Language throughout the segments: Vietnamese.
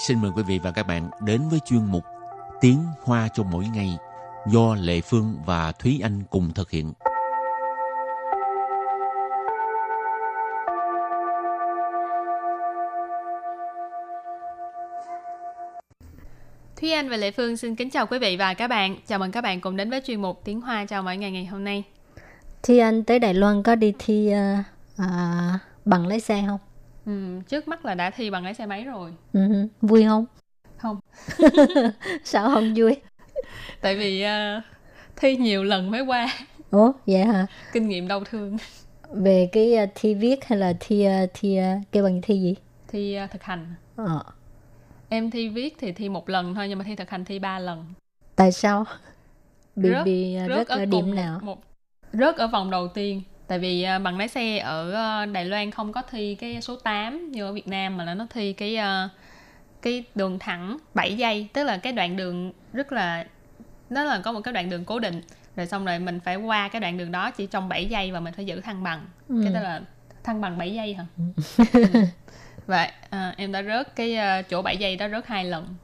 xin mời quý vị và các bạn đến với chuyên mục Tiếng Hoa cho mỗi ngày do Lệ Phương và Thúy Anh cùng thực hiện. Thúy Anh và Lệ Phương xin kính chào quý vị và các bạn. Chào mừng các bạn cùng đến với chuyên mục Tiếng Hoa chào mỗi ngày ngày hôm nay. Thúy Anh tới Đài Loan có đi thi uh, uh, bằng lái xe không? Ừ, trước mắt là đã thi bằng lái xe máy rồi. Ừ, vui không? Không. Sao không vui? Tại vì uh, thi nhiều lần mới qua. Ủa, vậy hả? Kinh nghiệm đau thương. Về cái uh, thi viết hay là thi uh, thi uh, cái bằng thi gì? Thi uh, thực hành. Ờ. Em thi viết thì thi một lần thôi nhưng mà thi thực hành thi ba lần. Tại sao? Bị Rớt- bị uh, rớt rớt ở cùng điểm một- nào? Một, rớt ở vòng đầu tiên. Tại vì uh, bằng lái xe ở uh, Đài Loan không có thi cái số 8 như ở Việt Nam mà là nó thi cái uh, cái đường thẳng 7 giây, tức là cái đoạn đường rất là nó là có một cái đoạn đường cố định rồi xong rồi mình phải qua cái đoạn đường đó chỉ trong 7 giây và mình phải giữ thăng bằng. Ừ. Cái đó là thăng bằng 7 giây hả? Ừ. Và à, em đã rớt cái chỗ 7 giây đó rớt hai lần.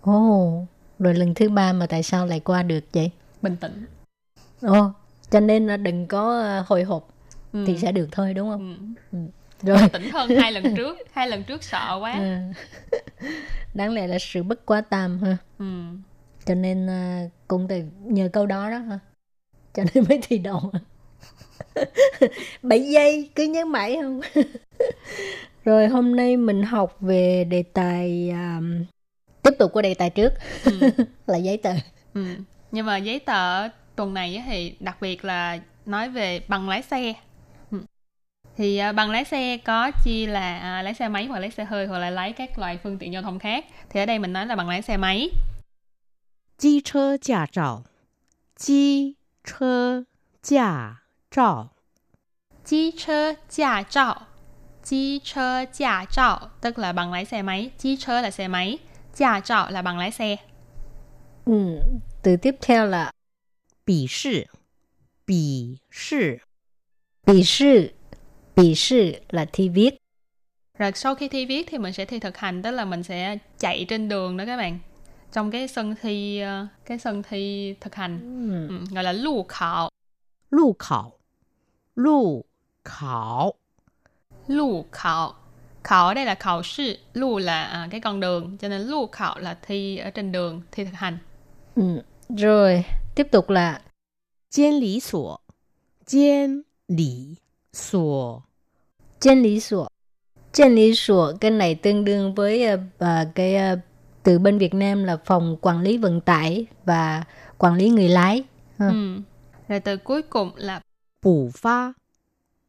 Ồ, rồi lần thứ ba mà tại sao lại qua được vậy? Bình tĩnh. Ồ, cho nên đừng có uh, hồi hộp Ừ. thì sẽ được thôi đúng không? Ừ. Rồi. Bình tĩnh hơn hai lần trước. Hai lần trước sợ quá. Ừ. Đáng lẽ là sự bất quá tam ha. Ừ. cho nên à, cũng từ nhờ câu đó đó hả cho nên mới thi đậu 7 giây cứ nhớ mãi không rồi hôm nay mình học về đề tài à, tiếp tục của đề tài trước Ừ. là giấy tờ Ừ. Nhưng mà giấy tờ tuần này thì đặc biệt là nói về bằng lái xe. Ừ. Thì à, bằng lái xe có chia là à, lái xe máy hoặc lái xe hơi hoặc là lái các loại phương tiện giao thông khác. Thì ở đây mình nói là bằng lái xe máy. Chi chơ giả trào chi chơ giả trào chi chơ giả trào chi chơ giả trào tức là bằng lái xe máy. Chi chơ là xe máy giả trào là bằng lái xe. Ừ, từ tiếp theo là 笔试，笔试， bị sư bị sư là thi viết Rồi sau khi thi viết thì mình sẽ thi thực hành tức là mình sẽ chạy trên đường đó các bạn. Trong cái sân thi ờ, cái sân thi thực hành ừ. ừ, gọi là lưu khảo. 路考，路考， Lưu khảo. Khảo ở đây là khảo sư, lưu là à, cái con đường, cho nên lưu khảo là thi ở trên đường, thi thực hành. Ừ. rồi Tiếp tục là Chiên lý sổ Chiên lý sổ Chiên lý sổ Chiên lý sổ Cái này tương đương với uh, cái uh, từ bên Việt Nam là phòng quản lý vận tải và quản lý người lái. Ờ. Ừ. Rồi từ cuối cùng là bù phá.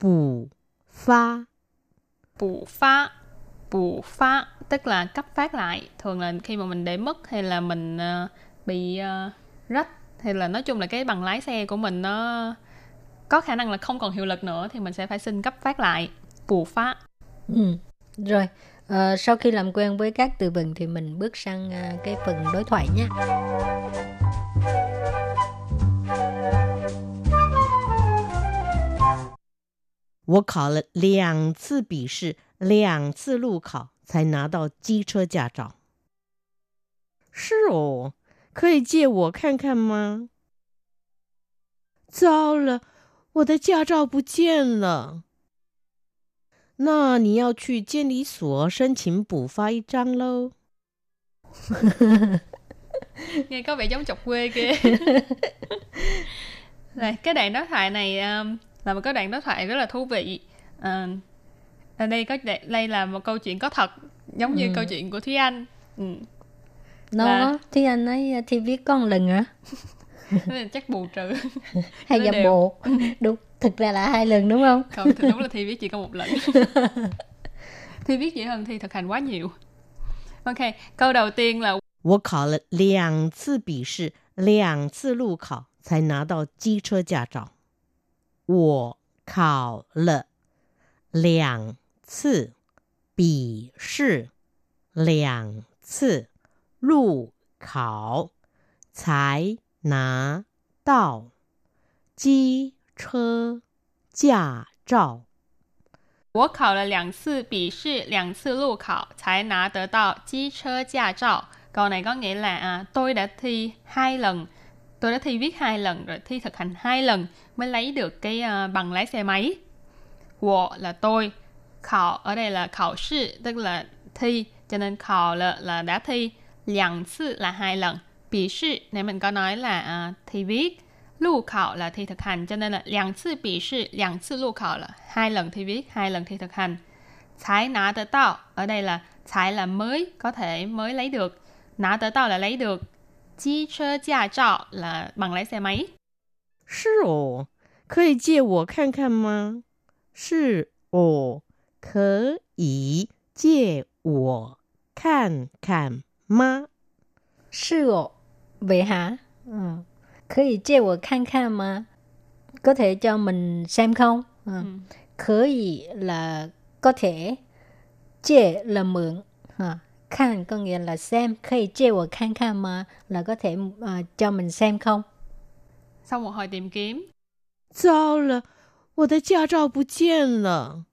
Bù phá. Bù phá. Bù phá tức là cấp phát lại. Thường là khi mà mình để mất hay là mình uh, bị uh, rách hay là nói chung là cái bằng lái xe của mình nó có khả năng là không còn hiệu lực nữa thì mình sẽ phải xin cấp phát lại. Bù phá. Ừ. rồi ờ, sau khi làm quen với các từ vựng thì mình bước sang ờ, cái phần đối thoại nhé 我考了两次笔试，两次路考，才拿到机车驾照。是哦， 可以借我看看吗？糟了，我的驾照不见了。那你要去监理所申请补发一张喽。 nghe có vẻ giống chọc quê kia này cái đoạn đối thoại này um, là một cái đoạn đối thoại rất là thú vị Ờ, ở đây có đây là một câu chuyện có thật giống như Ừ. câu chuyện của thúy anh ừ. nó Là- thì anh ấy ờ, thi viết con lần hả Thế nên chắc bù trừ hay Nó giả đều. bộ đúng thực ra là hai lần đúng không không thì đúng là thi viết chỉ có một lần thi viết dễ hơn thi thực hành quá nhiều ok câu đầu tiên là 我考了两次笔试，两次路考，才拿到机车驾照。我考了两次笔试，两次 路考，才拿到机车驾照。 我考了两次笔试，两次路考才拿得到机车驾照. Câu này có nghĩa là à, tôi đã thi hai lần, tôi đã thi viết hai lần rồi thi thực hành hai lần mới lấy được cái uh, bằng lái xe máy. Wo là tôi, khảo ở đây là khảo sư tức là thi, cho nên khảo là, là đã thi, lần sư là hai lần, bị sư này mình có nói là uh, thi viết, lưu khảo là thi thực hành cho nên là 两次笔试两次路考 là hai lần thi viết hai lần thi thực hành Thái nã tờ tạo ở đây là thái là mới có thể mới lấy được nã tờ tạo là lấy được chi chơ gia trao là bằng lái xe máy 是哦，可以借我看看吗？是哦，可以借我看看 吗？是哦，vậy hả? Ừ. 可以借我看看吗? Có thể cho mình xem không? Ừ. ừ. Khở ý là có thể, chê là mượn, à, khăn có nghĩa là xem, có thể chê của khăn khăn mà là có thể uh, cho mình xem không? Sau một hồi tìm kiếm, 糟了，我的驾照不见了！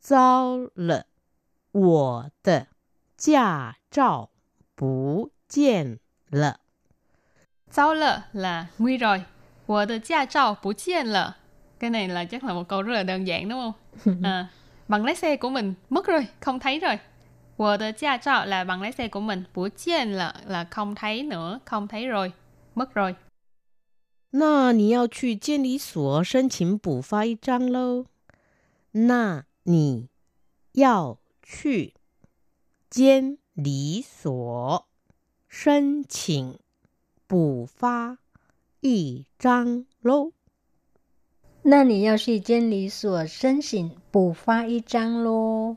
糟了，我的驾照 不见了。 Sao lợ là nguy rồi. Wo de gia trao bù chiên lợ. Cái này là chắc là một câu rất là đơn giản đúng không? À, bằng lái xe của mình mất rồi, không thấy rồi. Wo de gia trao là bằng lái xe của mình, bù chiên là là không thấy nữa, không thấy rồi, mất rồi. 那你要去监理所申请补发一张喽。那你要去监 理所申请补发一张喽。那你要去监理所申请补phát y trang lô.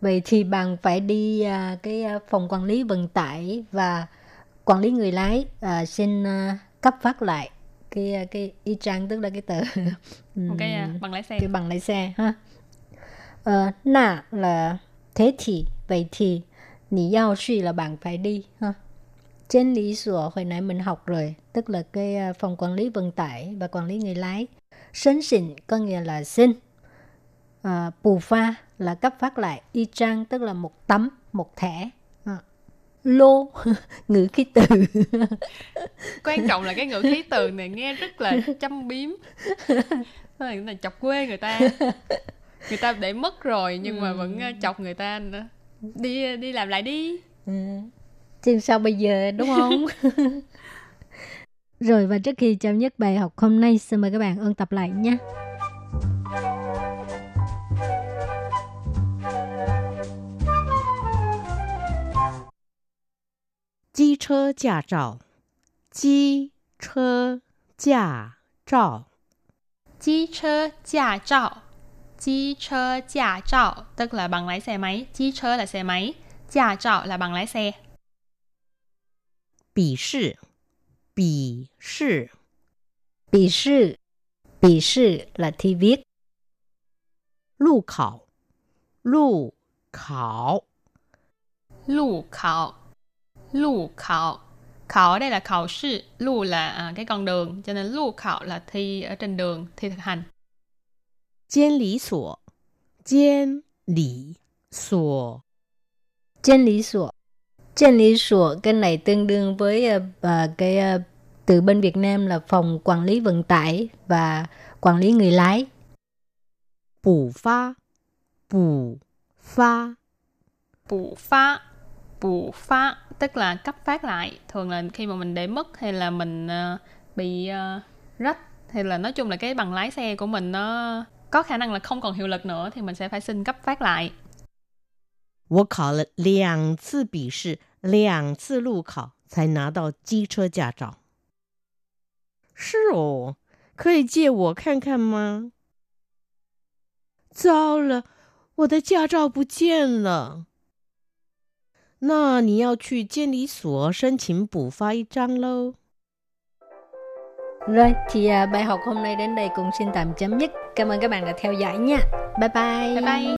Vậy thì bạn phải đi à, cái à, phòng quản lý vận tải và quản lý người lái à, xin à, cấp phát lại cái à, cái y trang tức là cái tờ Một cái à, ừm, bằng lái xe. cái bằng lái xe ha. Ờ, nà là thế thì vậy thì nì yao suy là bạn phải đi ha. Trên lý sủa hồi nãy mình học rồi, tức là cái à, phòng quản lý vận tải và quản lý người lái. Sân xịn có nghĩa là xin. À, bù pha là cấp phát lại. Y trang tức là một tấm, một thẻ. À. Lô, ngữ khí từ. Quan trọng là cái ngữ khí từ này nghe rất là châm biếm. Là chọc quê người ta. Người ta để mất rồi nhưng mà vẫn ờ, chọc người ta nữa đi đi làm lại đi. Ừ. chứ sao bây giờ đúng không? Rồi và trước khi chào nhất bài học hôm nay xin mời các bạn ôn tập lại nhé Chi chơ giả trào Chi chơ giả trào Chi chơ giả trào Chi chơ giả trạo tức là bằng lái xe máy. Chi chơ là xe máy. Giả trạo là bằng lái xe. Bỉ sư Bỉ sư Bỉ sư Bỉ sư là thi viết. Lụ khảo Lụ khảo Lụ khảo Lụ khảo Khảo đây là khảo sư. Lụ là à, cái con đường. Cho nên lụ khảo là thi ở trên đường, thi thực hành. 监理所，监理所， Trên lý sủa. Trên lý sủa cái này tương đương với ờ, ờ, cái ờ, từ bên Việt Nam là phòng quản lý vận tải và quản lý người lái. 补发，补发， Bù phá. Bù phá tức là cấp phát lại. Thường là khi mà mình để mất hay là mình ờ, bị ờ, rách hay là nói chung là cái bằng lái xe của mình nó có khả năng là không còn hiệu lực nữa thì mình sẽ phải xin cấp phát lại. 我考了两次笔试，两次路考，才拿到机车驾照。是哦，可以借我看看吗？糟了，我的驾照不见了。那你要去监理所申请补发一张喽。 Rồi, thì à, bài học hôm nay đến đây cũng xin tạm chấm dứt. Cảm ơn các bạn đã theo dõi nha. Bye bye. Bye bye.